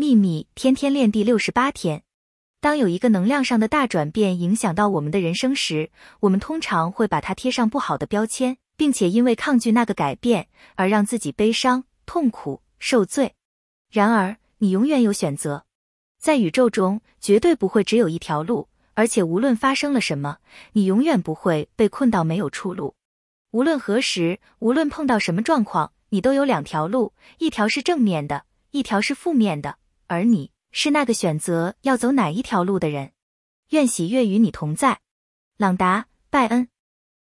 秘密天天练第六十八天。当有一个能量上的大转变影响到我们的人生时，我们通常会把它贴上不好的标签，并且因为抗拒那个改变而让自己悲伤、痛苦、受罪。然而，你永远有选择，在宇宙中绝对不会只有一条路，而且无论发生了什么，你永远不会被困到没有出路。无论何时，无论碰到什么状况，你都有两条路，一条是正面的，一条是负面的。而你是那个选择要走哪一条路的人，愿喜悦与你同在。朗达·拜恩。